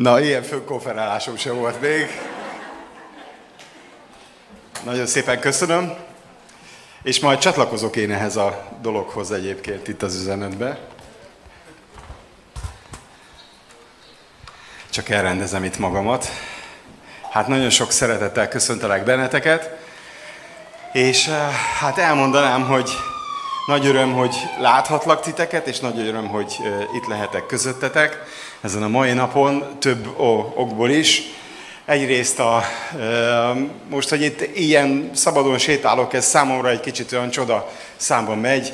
Na, ilyen főkonferálásom sem volt még. Nagyon szépen köszönöm. És majd csatlakozok én ehhez a dologhoz egyébként itt az üzenetbe. Csak elrendezem itt magamat. Hát nagyon sok szeretettel köszöntelek benneteket. És eh, hát elmondanám, hogy nagy öröm, hogy láthatlak titeket, és nagy öröm, hogy eh, itt lehetek közöttetek ezen a mai napon, több okból is. Egyrészt a, most, hogy itt ilyen szabadon sétálok, ez számomra egy kicsit olyan csoda számban megy,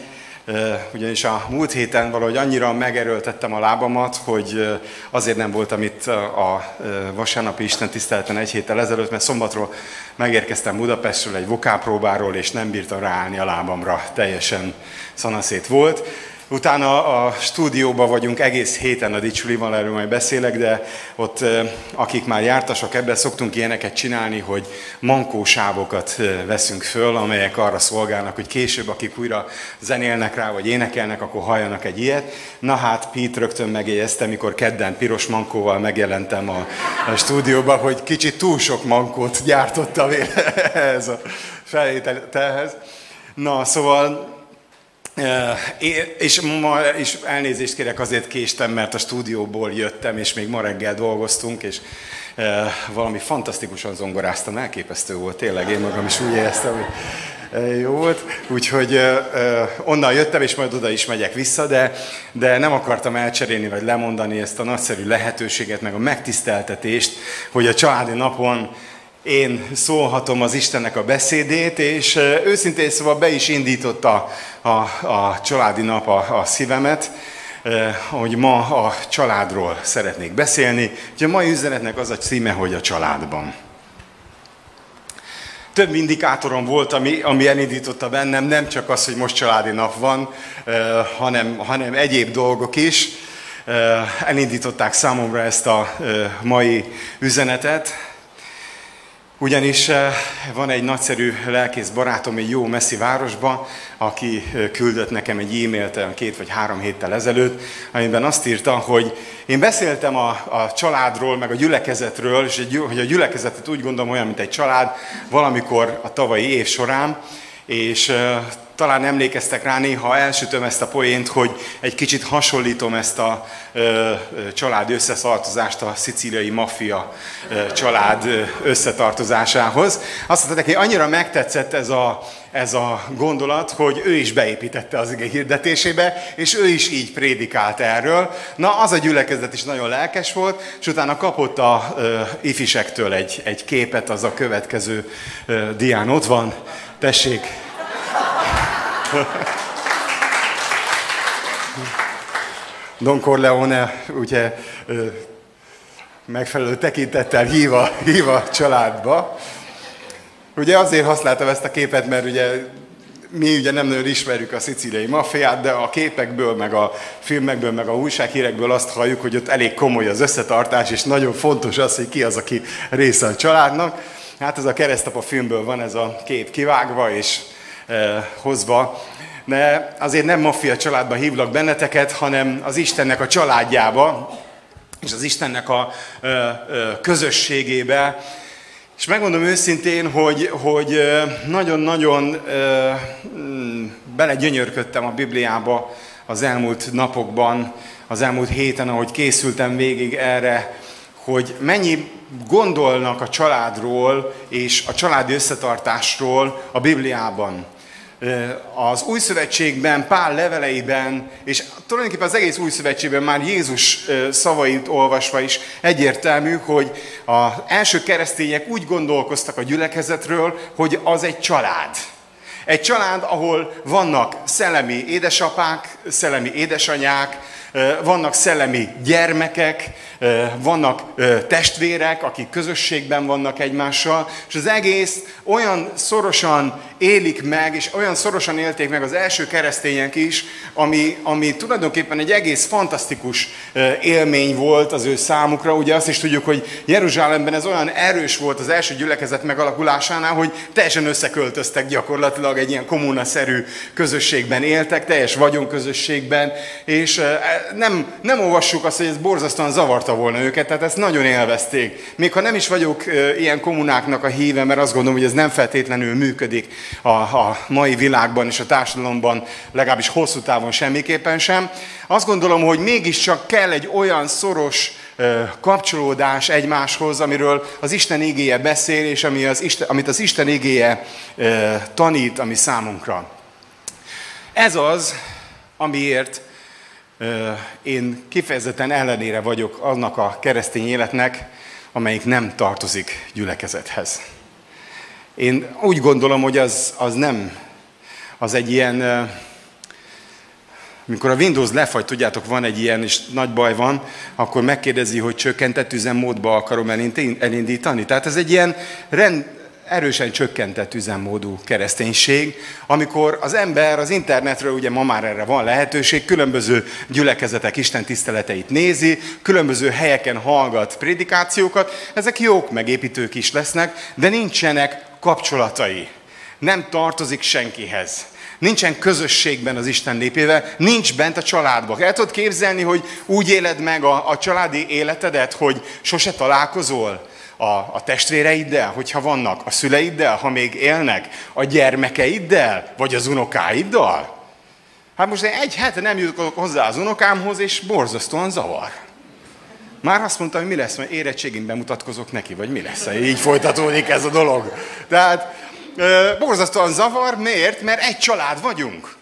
ugyanis a múlt héten valahogy annyira megerőltettem a lábamat, hogy azért nem voltam itt a vasárnapi Isten tiszteleten egy héttel ezelőtt, mert szombatról megérkeztem Budapestről egy vokápróbáról, és nem bírtam ráállni a lábamra, teljesen szanaszét volt. Utána a stúdióban vagyunk egész héten a Dicsulival, erről majd beszélek, de ott akik már jártasak ebbe, szoktunk ilyeneket csinálni, hogy mankósávokat veszünk föl, amelyek arra szolgálnak, hogy később, akik újra zenélnek rá, vagy énekelnek, akkor halljanak egy ilyet. Na hát, Pete rögtön megjegyezte, mikor kedden piros mankóval megjelentem a, a stúdióba, hogy kicsit túl sok mankót gyártottam ez a felvételhez. Na, szóval és ma is elnézést kérek, azért késtem, mert a stúdióból jöttem, és még ma reggel dolgoztunk, és valami fantasztikusan zongoráztam, elképesztő volt, tényleg, én magam is úgy éreztem, hogy jó volt. Úgyhogy onnan jöttem, és majd oda is megyek vissza, de, de nem akartam elcserélni, vagy lemondani ezt a nagyszerű lehetőséget, meg a megtiszteltetést, hogy a családi napon én szólhatom az Istennek a beszédét, és őszintén szóval be is indította a, a családi nap a, a szívemet, hogy ma a családról szeretnék beszélni. Ugye a mai üzenetnek az a címe, hogy a családban. Több indikátorom volt, ami, ami elindította bennem, nem csak az, hogy most családi nap van, hanem, hanem egyéb dolgok is. Elindították számomra ezt a mai üzenetet. Ugyanis eh, van egy nagyszerű lelkész barátom egy jó messzi városba, aki eh, küldött nekem egy e-mailt eh, két vagy három héttel ezelőtt, amiben azt írta, hogy én beszéltem a, a családról, meg a gyülekezetről, és egy, hogy a gyülekezetet úgy gondolom olyan, mint egy család, valamikor a tavalyi év során, és talán emlékeztek rá, néha elsütöm ezt a poént, hogy egy kicsit hasonlítom ezt a ö, család összetartozást a szicíliai maffia ö, család összetartozásához. Azt mondta neki, annyira megtetszett ez a, ez a gondolat, hogy ő is beépítette az ige hirdetésébe, és ő is így prédikált erről. Na, az a gyülekezet is nagyon lelkes volt, és utána kapott a ö, ifisektől egy, egy képet, az a következő ö, dián ott van. Tessék, Don Corleone ugye megfelelő tekintettel hív a, hív a családba. Ugye azért használtam ezt a képet, mert ugye mi ugye nem nagyon ismerjük a szicíliai maffiát, de a képekből, meg a filmekből, meg a újsághírekből azt halljuk, hogy ott elég komoly az összetartás, és nagyon fontos az, hogy ki az, aki része a családnak. Hát ez a keresztapa filmből van ez a kép kivágva, és hozva, de azért nem maffia családba hívlak benneteket, hanem az Istennek a családjába, és az Istennek a ö, ö, közösségébe. És megmondom őszintén, hogy, hogy nagyon-nagyon mm, belegyönyörködtem a Bibliába az elmúlt napokban, az elmúlt héten, ahogy készültem végig erre, hogy mennyi gondolnak a családról és a családi összetartásról a Bibliában az új szövetségben, Pál leveleiben, és tulajdonképpen az egész új szövetségben már Jézus szavait olvasva is egyértelmű, hogy az első keresztények úgy gondolkoztak a gyülekezetről, hogy az egy család. Egy család, ahol vannak szellemi édesapák, szellemi édesanyák, vannak szellemi gyermekek, vannak testvérek, akik közösségben vannak egymással, és az egész olyan szorosan élik meg, és olyan szorosan élték meg az első keresztények is, ami, ami tulajdonképpen egy egész fantasztikus élmény volt az ő számukra. Ugye azt is tudjuk, hogy Jeruzsálemben ez olyan erős volt az első gyülekezet megalakulásánál, hogy teljesen összeköltöztek gyakorlatilag egy ilyen kommunaszerű közösségben éltek, teljes vagyonközösségben, közösségben, és nem, nem olvassuk azt, hogy ez borzasztóan zavarta volna őket, tehát ezt nagyon élvezték. Még ha nem is vagyok ilyen kommunáknak a híve, mert azt gondolom, hogy ez nem feltétlenül működik a, a mai világban és a társadalomban, legalábbis hosszú távon semmiképpen sem. Azt gondolom, hogy mégiscsak kell egy olyan szoros kapcsolódás egymáshoz, amiről az Isten igéje beszél, és ami az Isten, amit az Isten igéje tanít, ami számunkra. Ez az, amiért én kifejezetten ellenére vagyok annak a keresztény életnek, amelyik nem tartozik gyülekezethez. Én úgy gondolom, hogy az, az nem, az egy ilyen amikor a Windows lefagy, tudjátok, van egy ilyen, és nagy baj van, akkor megkérdezi, hogy csökkentett üzemmódba akarom elindítani. Tehát ez egy ilyen rend, erősen csökkentett üzemmódú kereszténység, amikor az ember az internetről, ugye ma már erre van lehetőség, különböző gyülekezetek Isten tiszteleteit nézi, különböző helyeken hallgat prédikációkat, ezek jók, megépítők is lesznek, de nincsenek kapcsolatai. Nem tartozik senkihez nincsen közösségben az Isten népével, nincs bent a családban. El tudod képzelni, hogy úgy éled meg a, a családi életedet, hogy sose találkozol a, a testvéreiddel, hogyha vannak, a szüleiddel, ha még élnek, a gyermekeiddel, vagy az unokáiddal? Hát most egy hete nem jutok hozzá az unokámhoz, és borzasztóan zavar. Már azt mondtam, hogy mi lesz, mert érettségén bemutatkozok neki, vagy mi lesz, így folytatódik ez a dolog. Tehát borzasztóan zavar, miért? Mert egy család vagyunk.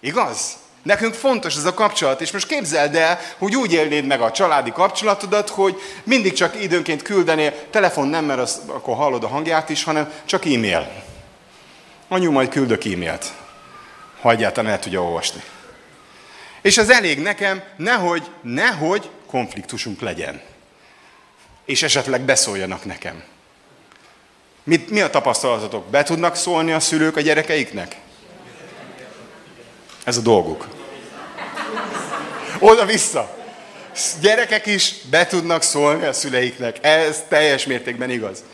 Igaz? Nekünk fontos ez a kapcsolat, és most képzeld el, hogy úgy élnéd meg a családi kapcsolatodat, hogy mindig csak időnként küldenél, telefon nem, mert az, akkor hallod a hangját is, hanem csak e-mail. Anyu majd küldök e-mailt, ha egyáltalán el tudja olvasni. És az elég nekem, nehogy, nehogy konfliktusunk legyen. És esetleg beszóljanak nekem. Mit, mi a tapasztalatotok? Be tudnak szólni a szülők a gyerekeiknek? Ez a dolguk. Oda-vissza. Gyerekek is be tudnak szólni a szüleiknek. Ez teljes mértékben igaz.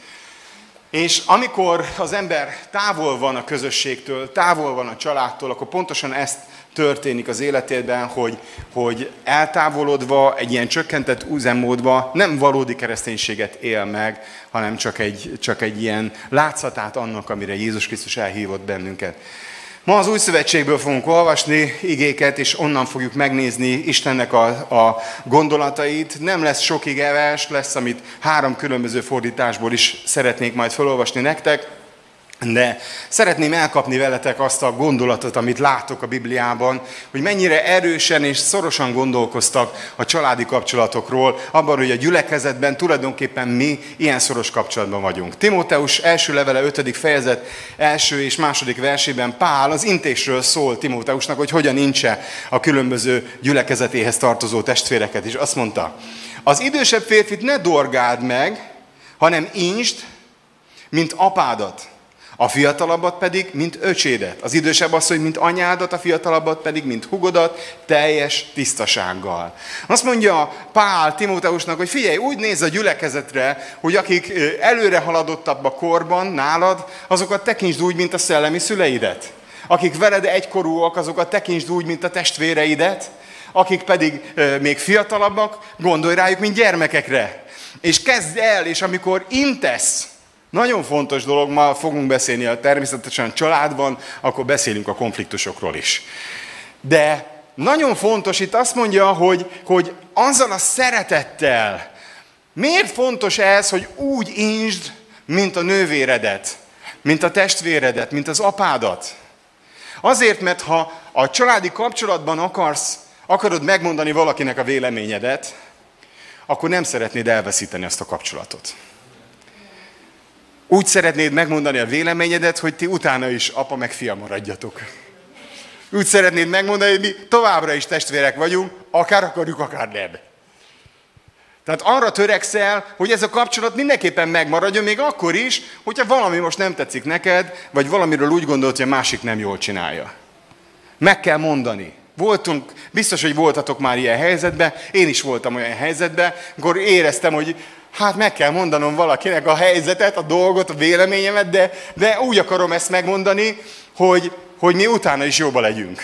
És amikor az ember távol van a közösségtől, távol van a családtól, akkor pontosan ezt történik az életedben, hogy, hogy eltávolodva, egy ilyen csökkentett üzemmódba nem valódi kereszténységet él meg, hanem csak egy, csak egy ilyen látszatát annak, amire Jézus Krisztus elhívott bennünket. Ma az új szövetségből fogunk olvasni igéket, és onnan fogjuk megnézni Istennek a, a gondolatait. Nem lesz sok igevers, lesz, amit három különböző fordításból is szeretnék majd felolvasni nektek. De szeretném elkapni veletek azt a gondolatot, amit látok a Bibliában, hogy mennyire erősen és szorosan gondolkoztak a családi kapcsolatokról, abban, hogy a gyülekezetben tulajdonképpen mi ilyen szoros kapcsolatban vagyunk. Timóteus első levele 5. fejezet első és második versében Pál az intésről szól Timóteusnak, hogy hogyan nincse a különböző gyülekezetéhez tartozó testvéreket, és azt mondta, az idősebb férfit ne dorgáld meg, hanem insd, mint apádat a fiatalabbat pedig, mint öcsédet. Az idősebb asszony, mint anyádat, a fiatalabbat pedig, mint hugodat, teljes tisztasággal. Azt mondja Pál Timóteusnak, hogy figyelj, úgy néz a gyülekezetre, hogy akik előre haladottabb a korban nálad, azokat tekintsd úgy, mint a szellemi szüleidet. Akik veled egykorúak, azokat tekintsd úgy, mint a testvéreidet. Akik pedig még fiatalabbak, gondolj rájuk, mint gyermekekre. És kezd el, és amikor intesz, nagyon fontos dolog, ma fogunk beszélni a természetesen családban, akkor beszélünk a konfliktusokról is. De nagyon fontos, itt azt mondja, hogy, hogy azzal a szeretettel, miért fontos ez, hogy úgy insd, mint a nővéredet, mint a testvéredet, mint az apádat? Azért, mert ha a családi kapcsolatban akarsz, akarod megmondani valakinek a véleményedet, akkor nem szeretnéd elveszíteni azt a kapcsolatot. Úgy szeretnéd megmondani a véleményedet, hogy ti utána is apa meg fia maradjatok. Úgy szeretnéd megmondani, hogy mi továbbra is testvérek vagyunk, akár akarjuk, akár nem. Tehát arra törekszel, hogy ez a kapcsolat mindenképpen megmaradjon, még akkor is, hogyha valami most nem tetszik neked, vagy valamiről úgy gondolod, hogy a másik nem jól csinálja. Meg kell mondani. Voltunk, biztos, hogy voltatok már ilyen helyzetben, én is voltam olyan helyzetben, akkor éreztem, hogy hát meg kell mondanom valakinek a helyzetet, a dolgot, a véleményemet, de, de úgy akarom ezt megmondani, hogy, hogy mi utána is jobban legyünk.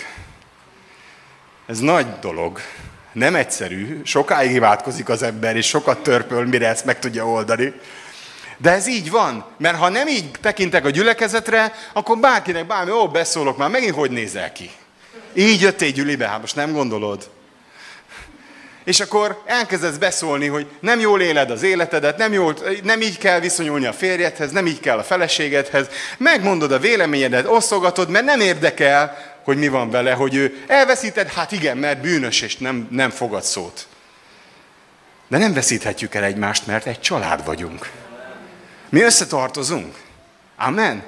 Ez nagy dolog. Nem egyszerű. Sokáig imádkozik az ember, és sokat törpöl, mire ezt meg tudja oldani. De ez így van, mert ha nem így tekintek a gyülekezetre, akkor bárkinek bármi, ó, beszólok már, megint hogy nézel ki? Így jöttél gyülibe, hát most nem gondolod? És akkor elkezdesz beszólni, hogy nem jól éled az életedet, nem, jól, nem így kell viszonyulni a férjedhez, nem így kell a feleségedhez. Megmondod a véleményedet, osztogatod, mert nem érdekel, hogy mi van vele, hogy ő elveszíted, hát igen, mert bűnös, és nem, nem fogad szót. De nem veszíthetjük el egymást, mert egy család vagyunk. Mi összetartozunk. Amen.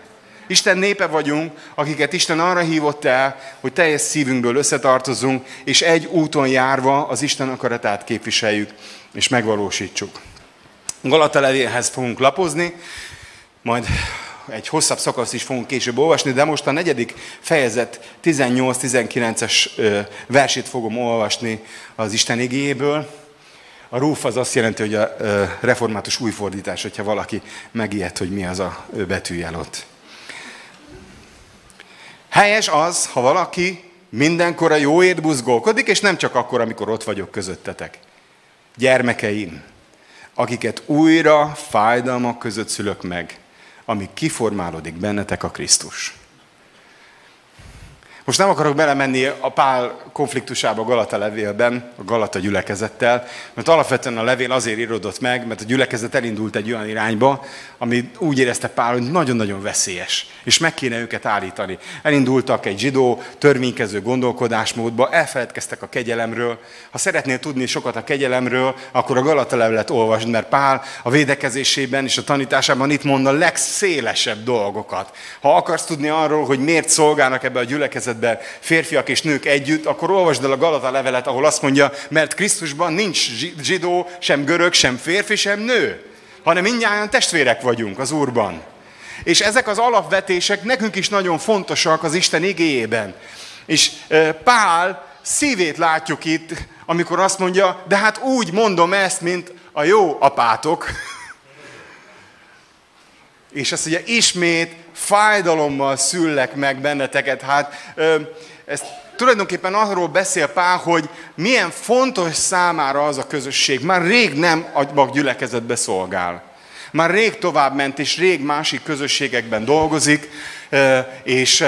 Isten népe vagyunk, akiket Isten arra hívott el, hogy teljes szívünkből összetartozunk, és egy úton járva az Isten akaratát képviseljük, és megvalósítsuk. Galata levélhez fogunk lapozni, majd egy hosszabb szakasz is fogunk később olvasni, de most a negyedik fejezet 18-19-es versét fogom olvasni az Isten igényéből. A rúf az azt jelenti, hogy a református újfordítás, hogyha valaki megijed, hogy mi az a betűjel ott. Helyes az, ha valaki mindenkor a jóért buzgolkodik, és nem csak akkor, amikor ott vagyok közöttetek. Gyermekeim, akiket újra fájdalmak között szülök meg, amíg kiformálódik bennetek a Krisztus. Most nem akarok belemenni a Pál konfliktusába a Galata levélben, a Galata gyülekezettel, mert alapvetően a levél azért írodott meg, mert a gyülekezet elindult egy olyan irányba, ami úgy érezte Pál, hogy nagyon-nagyon veszélyes, és meg kéne őket állítani. Elindultak egy zsidó, törvénykező gondolkodásmódba, elfeledkeztek a kegyelemről. Ha szeretnél tudni sokat a kegyelemről, akkor a Galata levelet olvasd, mert Pál a védekezésében és a tanításában itt mond a legszélesebb dolgokat. Ha akarsz tudni arról, hogy miért szolgálnak ebbe a gyülekezet gyülekezetben férfiak és nők együtt, akkor olvasd el a Galata levelet, ahol azt mondja, mert Krisztusban nincs zsidó, sem görög, sem férfi, sem nő, hanem mindjárt testvérek vagyunk az Úrban. És ezek az alapvetések nekünk is nagyon fontosak az Isten igéjében. És Pál szívét látjuk itt, amikor azt mondja, de hát úgy mondom ezt, mint a jó apátok. És azt mondja, ismét fájdalommal szüllek meg benneteket. Hát ez tulajdonképpen arról beszél Pál, hogy milyen fontos számára az a közösség. Már rég nem a gyülekezetbe szolgál. Már rég tovább ment, és rég másik közösségekben dolgozik, és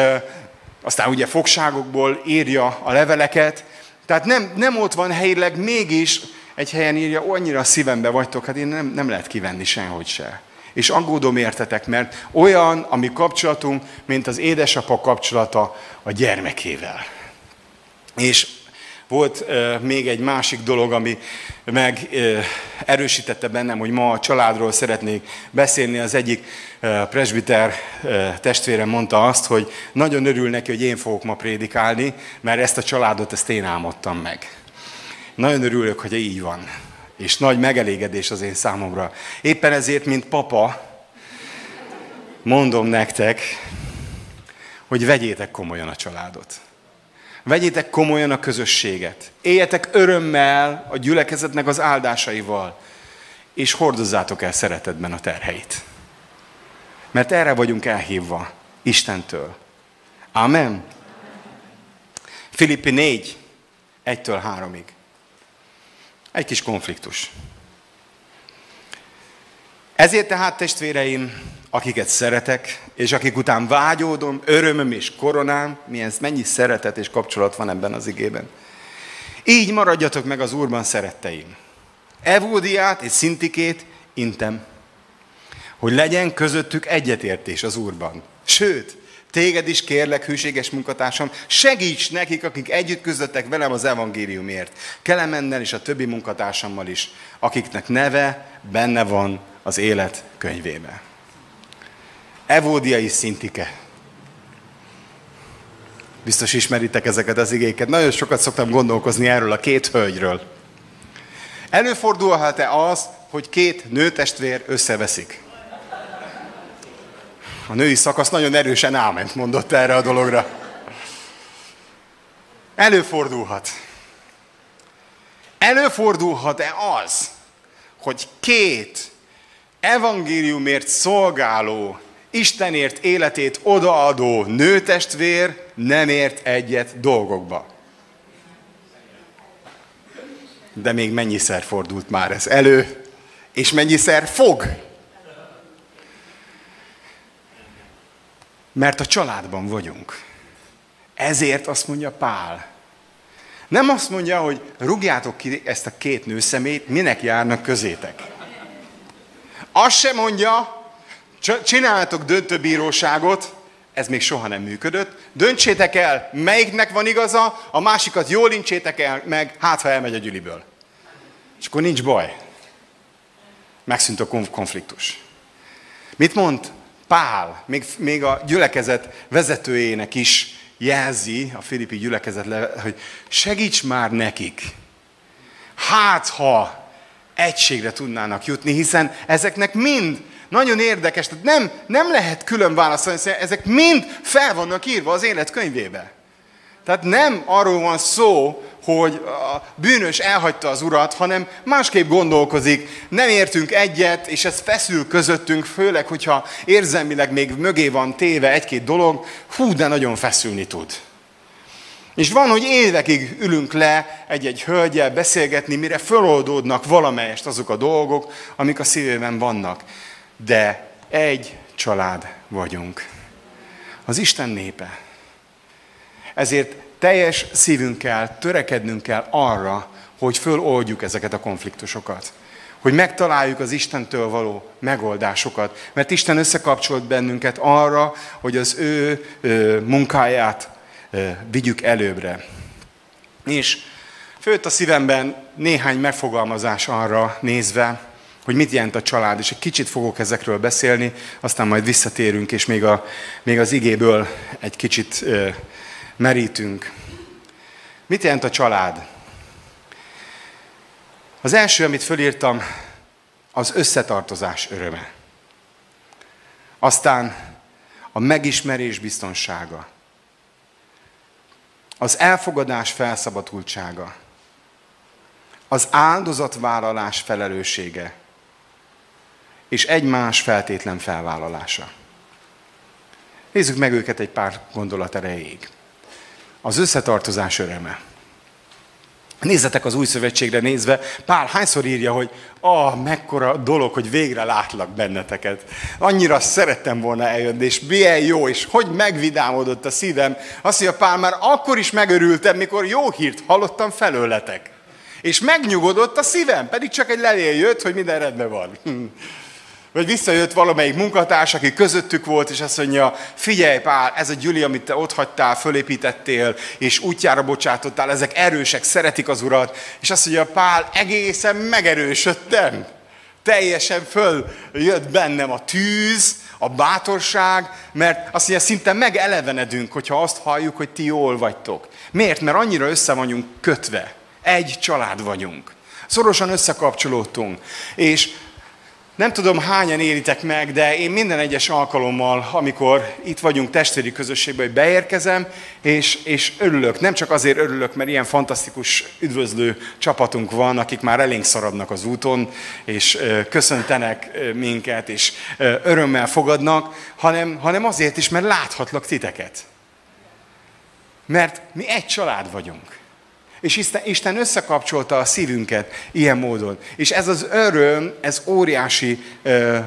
aztán ugye fogságokból írja a leveleket. Tehát nem, nem ott van helyileg, mégis egy helyen írja, annyira szívembe vagytok, hát én nem, nem lehet kivenni senhogy se és aggódom értetek, mert olyan a mi kapcsolatunk, mint az édesapa kapcsolata a gyermekével. És volt uh, még egy másik dolog, ami meg uh, erősítette bennem, hogy ma a családról szeretnék beszélni. Az egyik uh, presbiter testvérem mondta azt, hogy nagyon örül neki, hogy én fogok ma prédikálni, mert ezt a családot ezt én álmodtam meg. Nagyon örülök, hogy így van és nagy megelégedés az én számomra. Éppen ezért, mint papa, mondom nektek, hogy vegyétek komolyan a családot. Vegyétek komolyan a közösséget. Éljetek örömmel a gyülekezetnek az áldásaival, és hordozzátok el szeretetben a terheit. Mert erre vagyunk elhívva Istentől. Amen. Filippi 4, 1-től 3-ig. Egy kis konfliktus. Ezért tehát, testvéreim, akiket szeretek, és akik után vágyódom, örömöm és koronám, milyen, mennyi szeretet és kapcsolat van ebben az igében. Így maradjatok meg az Úrban, szeretteim. Evódiát és Szintikét intem, hogy legyen közöttük egyetértés az Úrban. Sőt, Téged is kérlek, hűséges munkatársam, segíts nekik, akik együtt közöttek velem az evangéliumért. Kelemennel és a többi munkatársammal is, akiknek neve benne van az élet könyvébe. Evódiai szintike. Biztos ismeritek ezeket az igéket. Nagyon sokat szoktam gondolkozni erről a két hölgyről. Előfordulhat-e az, hogy két nőtestvér összeveszik? A női szakasz nagyon erősen áment mondott erre a dologra. Előfordulhat. Előfordulhat-e az, hogy két evangéliumért szolgáló, Istenért életét odaadó nőtestvér nem ért egyet dolgokba? De még mennyiszer fordult már ez elő, és mennyiszer fog. Mert a családban vagyunk. Ezért azt mondja Pál. Nem azt mondja, hogy rúgjátok ki ezt a két nőszemét, minek járnak közétek. Azt sem mondja, csináljátok döntőbíróságot, ez még soha nem működött. Döntsétek el, melyiknek van igaza, a másikat jól incsétek el meg, hát ha elmegy a gyüliből. És akkor nincs baj. Megszűnt a konfliktus. Mit mond Pál, még, még a gyülekezet vezetőjének is jelzi, a filipi gyülekezet, hogy segíts már nekik. Hát, ha egységre tudnának jutni, hiszen ezeknek mind nagyon érdekes, tehát nem, nem lehet külön válaszolni, ezek mind fel vannak írva az élet könyvébe. Tehát nem arról van szó, hogy a bűnös elhagyta az urat, hanem másképp gondolkozik, nem értünk egyet, és ez feszül közöttünk, főleg, hogyha érzelmileg még mögé van téve egy-két dolog, hú, de nagyon feszülni tud. És van, hogy évekig ülünk le egy-egy hölgyel beszélgetni, mire föloldódnak valamelyest azok a dolgok, amik a szívében vannak de egy család vagyunk. Az Isten népe. Ezért teljes szívünkkel törekednünk kell arra, hogy föloldjuk ezeket a konfliktusokat. Hogy megtaláljuk az Istentől való megoldásokat. Mert Isten összekapcsolt bennünket arra, hogy az ő munkáját vigyük előbbre. És főtt a szívemben néhány megfogalmazás arra nézve, hogy mit jelent a család, és egy kicsit fogok ezekről beszélni, aztán majd visszatérünk, és még, a, még az igéből egy kicsit merítünk. Mit jelent a család? Az első, amit fölírtam, az összetartozás öröme. Aztán a megismerés biztonsága. Az elfogadás felszabadultsága. Az áldozatvállalás felelőssége és egymás feltétlen felvállalása. Nézzük meg őket egy pár gondolat erejéig. Az összetartozás öröme. Nézzetek az új szövetségre nézve, Pál hányszor írja, hogy ah, mekkora dolog, hogy végre látlak benneteket. Annyira szerettem volna eljönni, és milyen jó, és hogy megvidámodott a szívem. Azt mondja, Pál, már akkor is megörültem, mikor jó hírt hallottam felőletek. És megnyugodott a szívem, pedig csak egy levél jött, hogy minden rendben van. Vagy visszajött valamelyik munkatárs, aki közöttük volt, és azt mondja, figyelj Pál, ez a gyüli, amit te ott hagytál, fölépítettél, és útjára bocsátottál, ezek erősek, szeretik az urat. És azt mondja, Pál, egészen megerősödtem. Teljesen följött bennem a tűz, a bátorság, mert azt mondja, szinte megelevenedünk, hogyha azt halljuk, hogy ti jól vagytok. Miért? Mert annyira össze vagyunk kötve. Egy család vagyunk. Szorosan összekapcsolódtunk. És nem tudom, hányan éritek meg, de én minden egyes alkalommal, amikor itt vagyunk testvéri közösségben, hogy beérkezem, és, és örülök. Nem csak azért örülök, mert ilyen fantasztikus üdvözlő csapatunk van, akik már elénk szaradnak az úton, és köszöntenek minket, és örömmel fogadnak, hanem, hanem azért is, mert láthatlak titeket. Mert mi egy család vagyunk. És Isten összekapcsolta a szívünket ilyen módon. És ez az öröm, ez óriási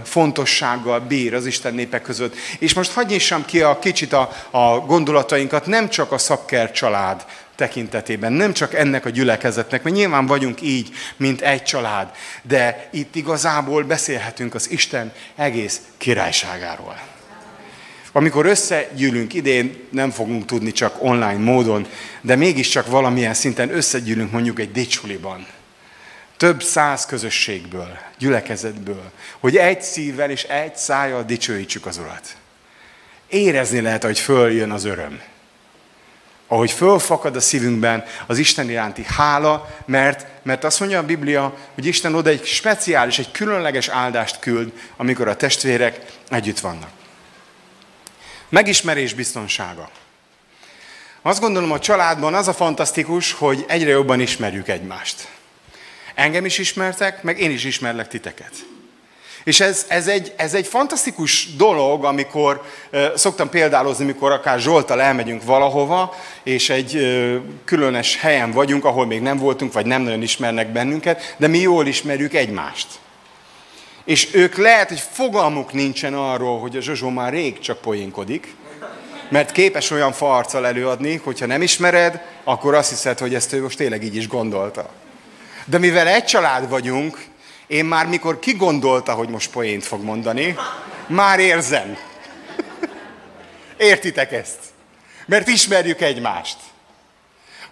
fontossággal bír az Isten népek között. És most hagyj nyissam ki a kicsit a, a gondolatainkat, nem csak a szakker család tekintetében, nem csak ennek a gyülekezetnek, mert nyilván vagyunk így, mint egy család, de itt igazából beszélhetünk az Isten egész királyságáról. Amikor összegyűlünk idén, nem fogunk tudni csak online módon, de mégiscsak valamilyen szinten összegyűlünk mondjuk egy dicsuliban. Több száz közösségből, gyülekezetből, hogy egy szívvel és egy szájjal dicsőítsük az Urat. Érezni lehet, hogy följön az öröm. Ahogy fölfakad a szívünkben az Isten iránti hála, mert, mert azt mondja a Biblia, hogy Isten oda egy speciális, egy különleges áldást küld, amikor a testvérek együtt vannak. Megismerés biztonsága. Azt gondolom, a családban az a fantasztikus, hogy egyre jobban ismerjük egymást. Engem is ismertek, meg én is ismerlek titeket. És ez, ez, egy, ez egy fantasztikus dolog, amikor szoktam példálozni, amikor akár Zsoltal elmegyünk valahova, és egy különös helyen vagyunk, ahol még nem voltunk, vagy nem nagyon ismernek bennünket, de mi jól ismerjük egymást. És ők lehet, hogy fogalmuk nincsen arról, hogy a Zsozsó már rég csak poénkodik, mert képes olyan farccal előadni, hogyha nem ismered, akkor azt hiszed, hogy ezt ő most tényleg így is gondolta. De mivel egy család vagyunk, én már mikor kigondolta, hogy most poént fog mondani, már érzem. Értitek ezt? Mert ismerjük egymást.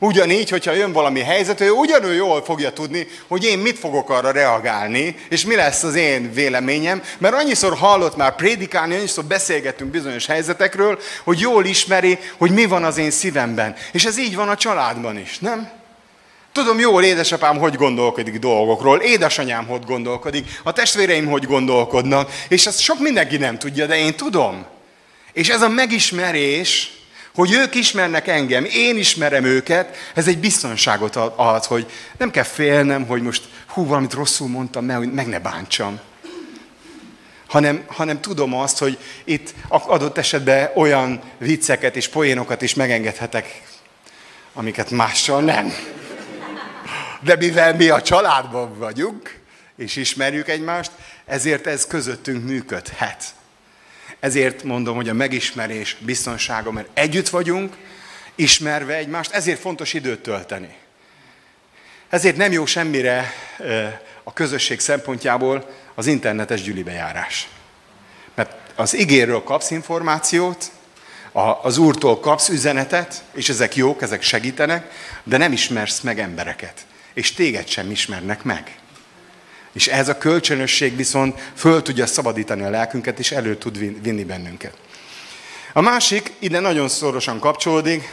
Ugyanígy, hogyha jön valami helyzet, ő ugyanúgy jól fogja tudni, hogy én mit fogok arra reagálni, és mi lesz az én véleményem, mert annyiszor hallott már prédikálni, annyiszor beszélgettünk bizonyos helyzetekről, hogy jól ismeri, hogy mi van az én szívemben. És ez így van a családban is, nem? Tudom jól, édesapám hogy gondolkodik dolgokról, édesanyám hogy gondolkodik, a testvéreim hogy gondolkodnak, és ezt sok mindenki nem tudja, de én tudom. És ez a megismerés, hogy ők ismernek engem, én ismerem őket, ez egy biztonságot ad, hogy nem kell félnem, hogy most hú, valamit rosszul mondtam, mert meg ne bántsam. Hanem, hanem tudom azt, hogy itt adott esetben olyan vicceket és poénokat is megengedhetek, amiket mással nem. De mivel mi a családban vagyunk, és ismerjük egymást, ezért ez közöttünk működhet. Ezért mondom, hogy a megismerés biztonsága, mert együtt vagyunk, ismerve egymást, ezért fontos időt tölteni. Ezért nem jó semmire a közösség szempontjából az internetes gyűlibejárás. Mert az igéről kapsz információt, az Úrtól kapsz üzenetet, és ezek jók, ezek segítenek, de nem ismersz meg embereket. És téged sem ismernek meg. És ez a kölcsönösség viszont föl tudja szabadítani a lelkünket, és elő tud vinni bennünket. A másik, ide nagyon szorosan kapcsolódik,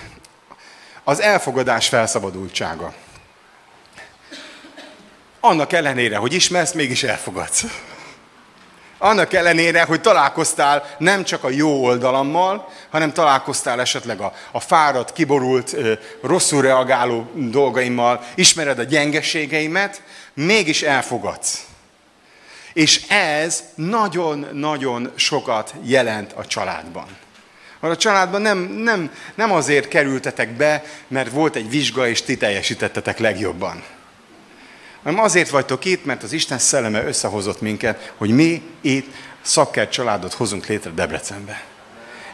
az elfogadás felszabadultsága. Annak ellenére, hogy ismersz, mégis elfogadsz. Annak ellenére, hogy találkoztál nem csak a jó oldalammal, hanem találkoztál esetleg a, a fáradt, kiborult, rosszul reagáló dolgaimmal, ismered a gyengeségeimet, mégis elfogadsz. És ez nagyon-nagyon sokat jelent a családban. A családban nem, nem, nem azért kerültetek be, mert volt egy vizsga, és ti teljesítettetek legjobban. Hanem azért vagytok itt, mert az Isten szelleme összehozott minket, hogy mi itt szakkert családot hozunk létre Debrecenbe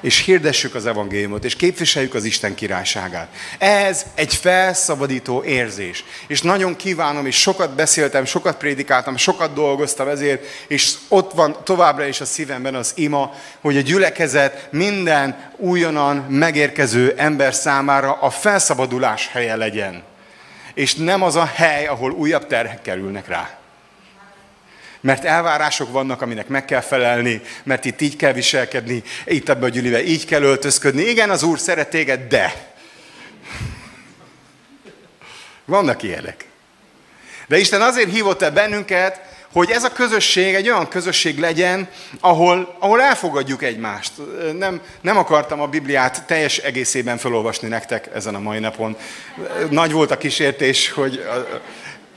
és hirdessük az evangéliumot, és képviseljük az Isten királyságát. Ez egy felszabadító érzés. És nagyon kívánom, és sokat beszéltem, sokat prédikáltam, sokat dolgoztam ezért, és ott van továbbra is a szívemben az ima, hogy a gyülekezet minden újonnan megérkező ember számára a felszabadulás helye legyen. És nem az a hely, ahol újabb terhek kerülnek rá mert elvárások vannak, aminek meg kell felelni, mert itt így kell viselkedni, itt ebbe a gyűlibe így kell öltözködni. Igen, az Úr szeret téged, de... Vannak ilyenek. De Isten azért hívott el bennünket, hogy ez a közösség egy olyan közösség legyen, ahol, ahol elfogadjuk egymást. Nem, nem akartam a Bibliát teljes egészében felolvasni nektek ezen a mai napon. Nagy volt a kísértés, hogy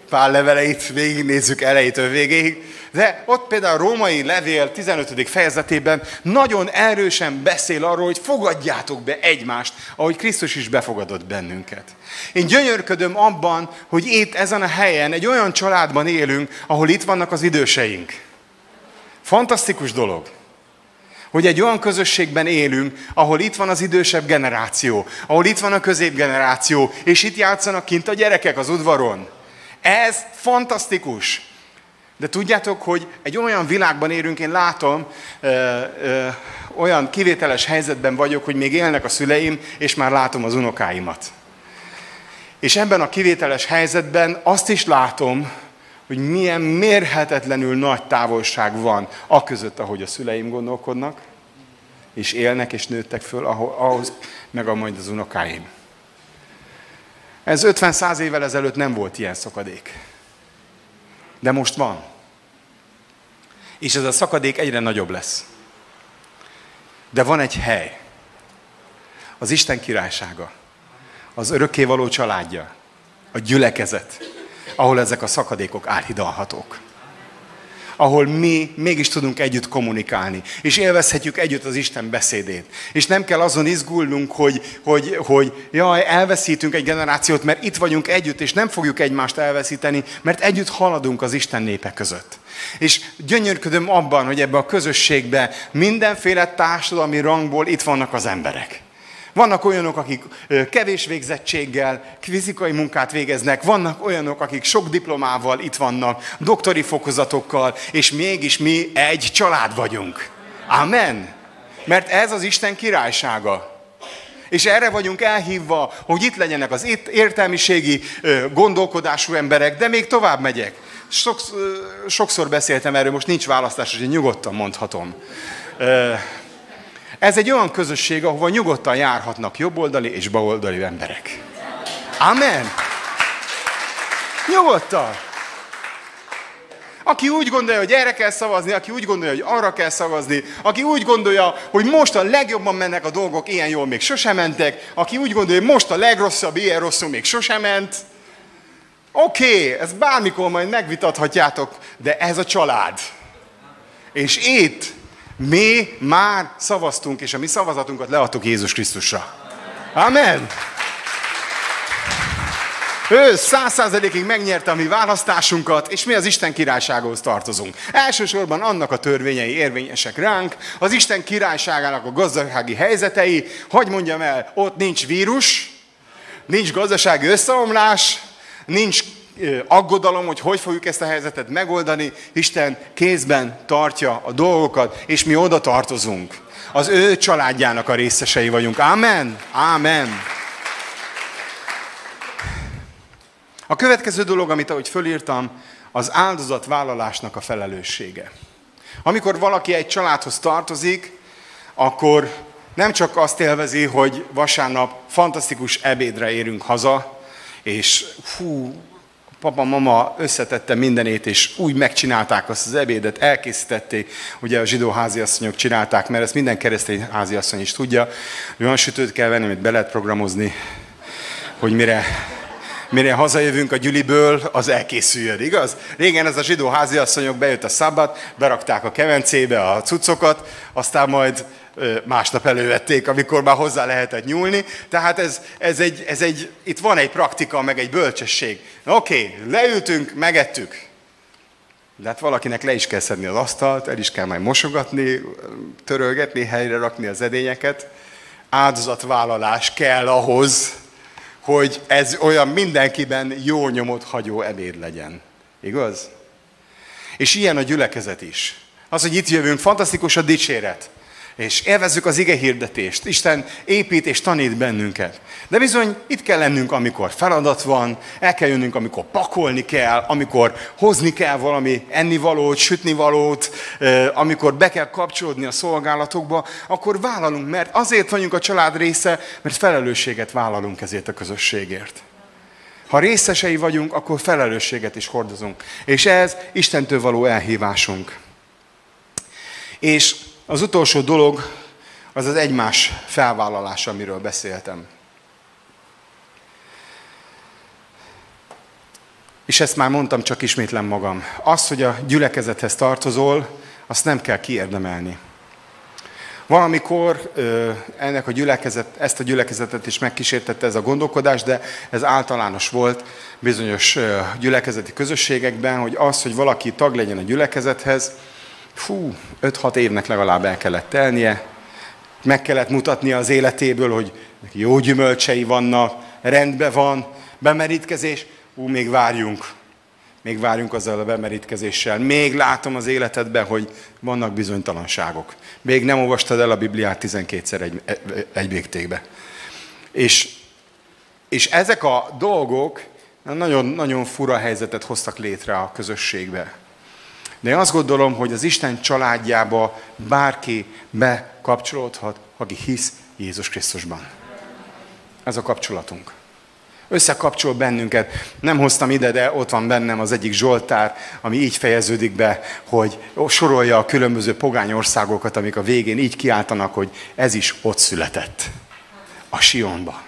pár leveleit végignézzük elejétől végéig, de ott például a római levél 15. fejezetében nagyon erősen beszél arról, hogy fogadjátok be egymást, ahogy Krisztus is befogadott bennünket. Én gyönyörködöm abban, hogy itt ezen a helyen egy olyan családban élünk, ahol itt vannak az időseink. Fantasztikus dolog hogy egy olyan közösségben élünk, ahol itt van az idősebb generáció, ahol itt van a középgeneráció, és itt játszanak kint a gyerekek az udvaron. Ez fantasztikus. De tudjátok, hogy egy olyan világban érünk, én látom, ö, ö, olyan kivételes helyzetben vagyok, hogy még élnek a szüleim, és már látom az unokáimat. És ebben a kivételes helyzetben azt is látom, hogy milyen mérhetetlenül nagy távolság van a között, ahogy a szüleim gondolkodnak, és élnek és nőttek föl, ahhoz, meg a majd az unokáim. Ez 50-100 évvel ezelőtt nem volt ilyen szakadék. De most van. És ez a szakadék egyre nagyobb lesz. De van egy hely. Az Isten királysága. Az örökkévaló családja. A gyülekezet. Ahol ezek a szakadékok árhidalhatók. Ahol mi mégis tudunk együtt kommunikálni, és élvezhetjük együtt az Isten beszédét. És nem kell azon izgulnunk, hogy, hogy, hogy jaj, elveszítünk egy generációt, mert itt vagyunk együtt, és nem fogjuk egymást elveszíteni, mert együtt haladunk az Isten népe között. És gyönyörködöm abban, hogy ebbe a közösségbe mindenféle társadalmi rangból itt vannak az emberek. Vannak olyanok, akik kevés végzettséggel fizikai munkát végeznek, vannak olyanok, akik sok diplomával itt vannak, doktori fokozatokkal, és mégis mi egy család vagyunk. Amen. Mert ez az Isten királysága. És erre vagyunk elhívva, hogy itt legyenek az értelmiségi gondolkodású emberek, de még tovább megyek. sokszor beszéltem erről, most nincs választás, hogy nyugodtan mondhatom. Ez egy olyan közösség, ahova nyugodtan járhatnak jobboldali és baloldali emberek. Amen. Nyugodtan. Aki úgy gondolja, hogy erre kell szavazni, aki úgy gondolja, hogy arra kell szavazni, aki úgy gondolja, hogy most a legjobban mennek a dolgok, ilyen jól még sosem mentek, aki úgy gondolja, hogy most a legrosszabb, ilyen rosszul még sosem ment. Oké, okay, ezt bármikor majd megvitathatjátok, de ez a család. És itt mi már szavaztunk, és a mi szavazatunkat leadtuk Jézus Krisztusra. Amen! Ő száz százalékig megnyerte a mi választásunkat, és mi az Isten királysághoz tartozunk. Elsősorban annak a törvényei érvényesek ránk, az Isten királyságának a gazdasági helyzetei, hogy mondjam el, ott nincs vírus, nincs gazdasági összeomlás, nincs aggodalom, hogy hogy fogjuk ezt a helyzetet megoldani. Isten kézben tartja a dolgokat, és mi oda tartozunk. Az ő családjának a részesei vagyunk. Amen. Amen. A következő dolog, amit ahogy fölírtam, az áldozatvállalásnak a felelőssége. Amikor valaki egy családhoz tartozik, akkor nem csak azt élvezi, hogy vasárnap fantasztikus ebédre érünk haza, és hú, papa, mama összetette mindenét, és úgy megcsinálták azt az ebédet, elkészítették, ugye a zsidó háziasszonyok csinálták, mert ezt minden keresztény háziasszony is tudja, hogy olyan sütőt kell venni, amit be lehet programozni, hogy mire mire hazajövünk a gyüliből, az elkészüljön, igaz? Régen ez a zsidó háziasszonyok bejött a szabad, berakták a kemencébe a cuccokat, aztán majd másnap elővették, amikor már hozzá lehetett nyúlni. Tehát ez, ez, egy, ez egy, itt van egy praktika, meg egy bölcsesség. Oké, okay, leültünk, megettük. De hát valakinek le is kell szedni az asztalt, el is kell majd mosogatni, törölgetni, helyre rakni az edényeket. Áldozatvállalás kell ahhoz, hogy ez olyan mindenkiben jó nyomot hagyó ebéd legyen. Igaz? És ilyen a gyülekezet is. Az, hogy itt jövünk, fantasztikus a dicséret és élvezzük az ige hirdetést. Isten épít és tanít bennünket. De bizony itt kell lennünk, amikor feladat van, el kell jönnünk, amikor pakolni kell, amikor hozni kell valami ennivalót, sütnivalót, amikor be kell kapcsolódni a szolgálatokba, akkor vállalunk, mert azért vagyunk a család része, mert felelősséget vállalunk ezért a közösségért. Ha részesei vagyunk, akkor felelősséget is hordozunk. És ez Istentől való elhívásunk. És az utolsó dolog az az egymás felvállalása, amiről beszéltem. És ezt már mondtam, csak ismétlem magam. Az, hogy a gyülekezethez tartozol, azt nem kell kiérdemelni. Valamikor ennek a gyülekezet, ezt a gyülekezetet is megkísértette ez a gondolkodás, de ez általános volt bizonyos gyülekezeti közösségekben, hogy az, hogy valaki tag legyen a gyülekezethez, fú, 5-6 évnek legalább el kellett telnie, meg kellett mutatnia az életéből, hogy jó gyümölcsei vannak, rendben van, bemerítkezés, ú, még várjunk, még várjunk azzal a bemerítkezéssel. Még látom az életedben, hogy vannak bizonytalanságok. Még nem olvastad el a Bibliát 12-szer egy, egy végtékbe. És, és ezek a dolgok nagyon, nagyon fura helyzetet hoztak létre a közösségbe. De én azt gondolom, hogy az Isten családjába bárki bekapcsolódhat, aki hisz Jézus Krisztusban. Ez a kapcsolatunk. Összekapcsol bennünket. Nem hoztam ide, de ott van bennem az egyik Zsoltár, ami így fejeződik be, hogy sorolja a különböző pogány országokat, amik a végén így kiáltanak, hogy ez is ott született. A Sionban.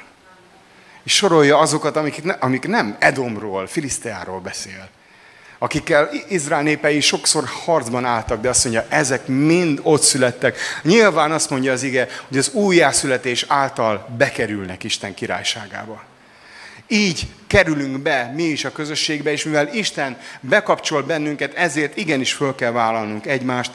És sorolja azokat, amik, ne, amik nem Edomról, Filiszteáról beszél, akikkel Izrael népei sokszor harcban álltak, de azt mondja, ezek mind ott születtek. Nyilván azt mondja az ige, hogy az újjászületés által bekerülnek Isten királyságába. Így kerülünk be mi is a közösségbe, és mivel Isten bekapcsol bennünket, ezért igenis föl kell vállalnunk egymást,